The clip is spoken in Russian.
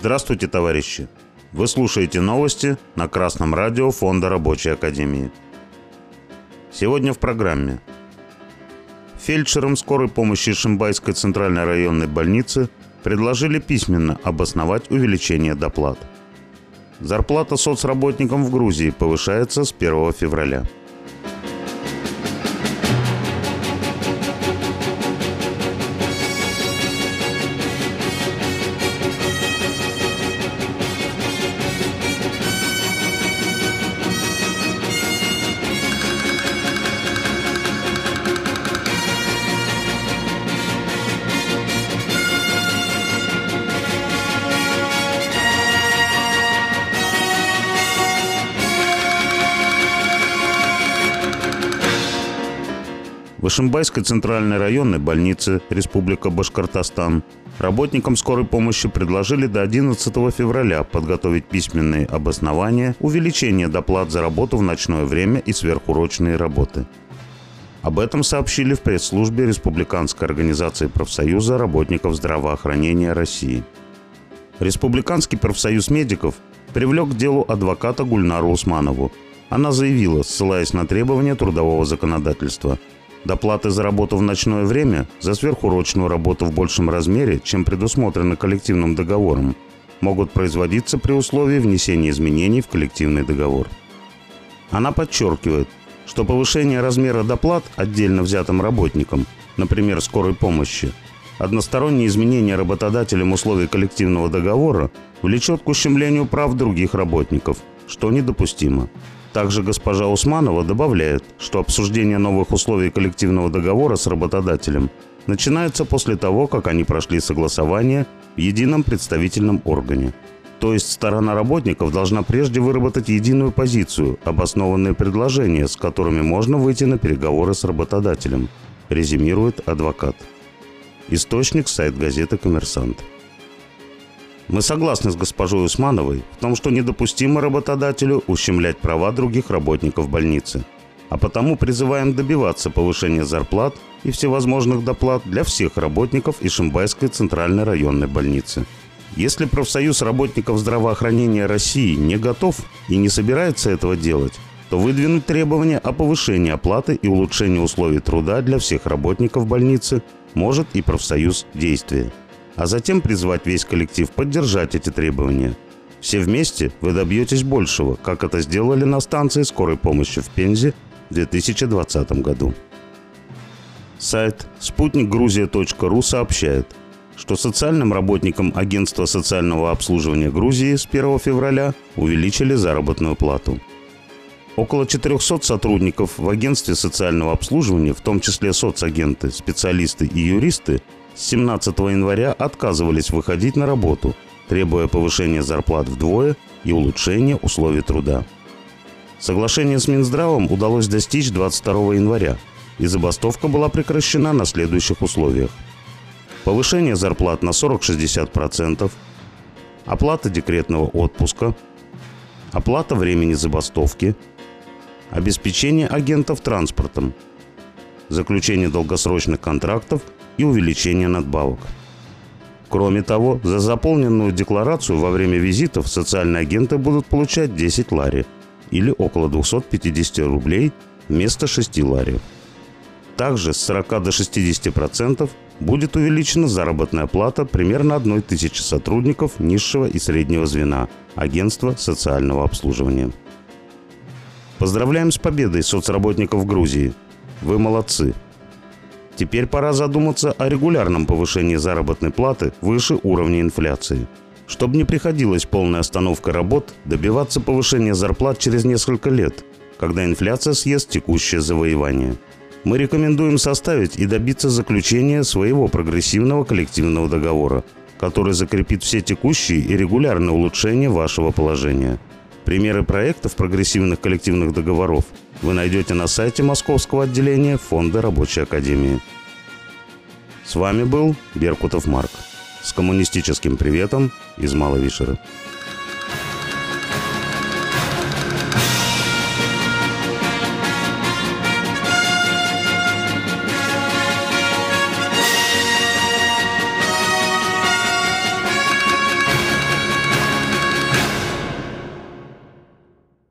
Здравствуйте, товарищи! Вы слушаете новости на Красном радио Фонда Рабочей Академии. Сегодня в программе. Фельдшерам скорой помощи Шимбайской центральной районной больницы предложили письменно обосновать увеличение доплат. Зарплата соцработникам в Грузии повышается с 1 февраля. В Ишимбайской центральной районной больнице Республика Башкортостан работникам скорой помощи предложили до 11 февраля подготовить письменные обоснования увеличения доплат за работу в ночное время и сверхурочные работы. Об этом сообщили в пресс-службе Республиканской организации профсоюза работников здравоохранения России. Республиканский профсоюз медиков привлек к делу адвоката Гульнару Усманову. Она заявила, ссылаясь на требования трудового законодательства – Доплаты за работу в ночное время, за сверхурочную работу в большем размере, чем предусмотрено коллективным договором, могут производиться при условии внесения изменений в коллективный договор. Она подчеркивает, что повышение размера доплат отдельно взятым работникам, например, скорой помощи, одностороннее изменение работодателем условий коллективного договора влечет к ущемлению прав других работников, что недопустимо. Также госпожа Усманова добавляет, что обсуждение новых условий коллективного договора с работодателем начинается после того, как они прошли согласование в едином представительном органе. То есть сторона работников должна прежде выработать единую позицию, обоснованные предложения, с которыми можно выйти на переговоры с работодателем, резюмирует адвокат. Источник – сайт газеты «Коммерсант». Мы согласны с госпожой Усмановой в том, что недопустимо работодателю ущемлять права других работников больницы. А потому призываем добиваться повышения зарплат и всевозможных доплат для всех работников Ишимбайской центральной районной больницы. Если профсоюз работников здравоохранения России не готов и не собирается этого делать, то выдвинуть требования о повышении оплаты и улучшении условий труда для всех работников больницы может и профсоюз действия а затем призвать весь коллектив поддержать эти требования. Все вместе вы добьетесь большего, как это сделали на станции скорой помощи в Пензе в 2020 году. Сайт спутникгрузия.ру сообщает, что социальным работникам Агентства социального обслуживания Грузии с 1 февраля увеличили заработную плату. Около 400 сотрудников в Агентстве социального обслуживания, в том числе соцагенты, специалисты и юристы, с 17 января отказывались выходить на работу, требуя повышения зарплат вдвое и улучшения условий труда. Соглашение с Минздравом удалось достичь 22 января, и забастовка была прекращена на следующих условиях. Повышение зарплат на 40-60%, оплата декретного отпуска, оплата времени забастовки, обеспечение агентов транспортом, заключение долгосрочных контрактов – и увеличение надбавок. Кроме того, за заполненную декларацию во время визитов социальные агенты будут получать 10 лари или около 250 рублей вместо 6 лари. Также с 40 до 60% будет увеличена заработная плата примерно одной тысячи сотрудников низшего и среднего звена агентства социального обслуживания. Поздравляем с победой соцработников Грузии. Вы молодцы! Теперь пора задуматься о регулярном повышении заработной платы выше уровня инфляции. Чтобы не приходилось полная остановка работ, добиваться повышения зарплат через несколько лет, когда инфляция съест текущее завоевание. Мы рекомендуем составить и добиться заключения своего прогрессивного коллективного договора, который закрепит все текущие и регулярные улучшения вашего положения. Примеры проектов прогрессивных коллективных договоров вы найдете на сайте Московского отделения Фонда Рабочей Академии. С вами был Беркутов Марк с коммунистическим приветом из Малой.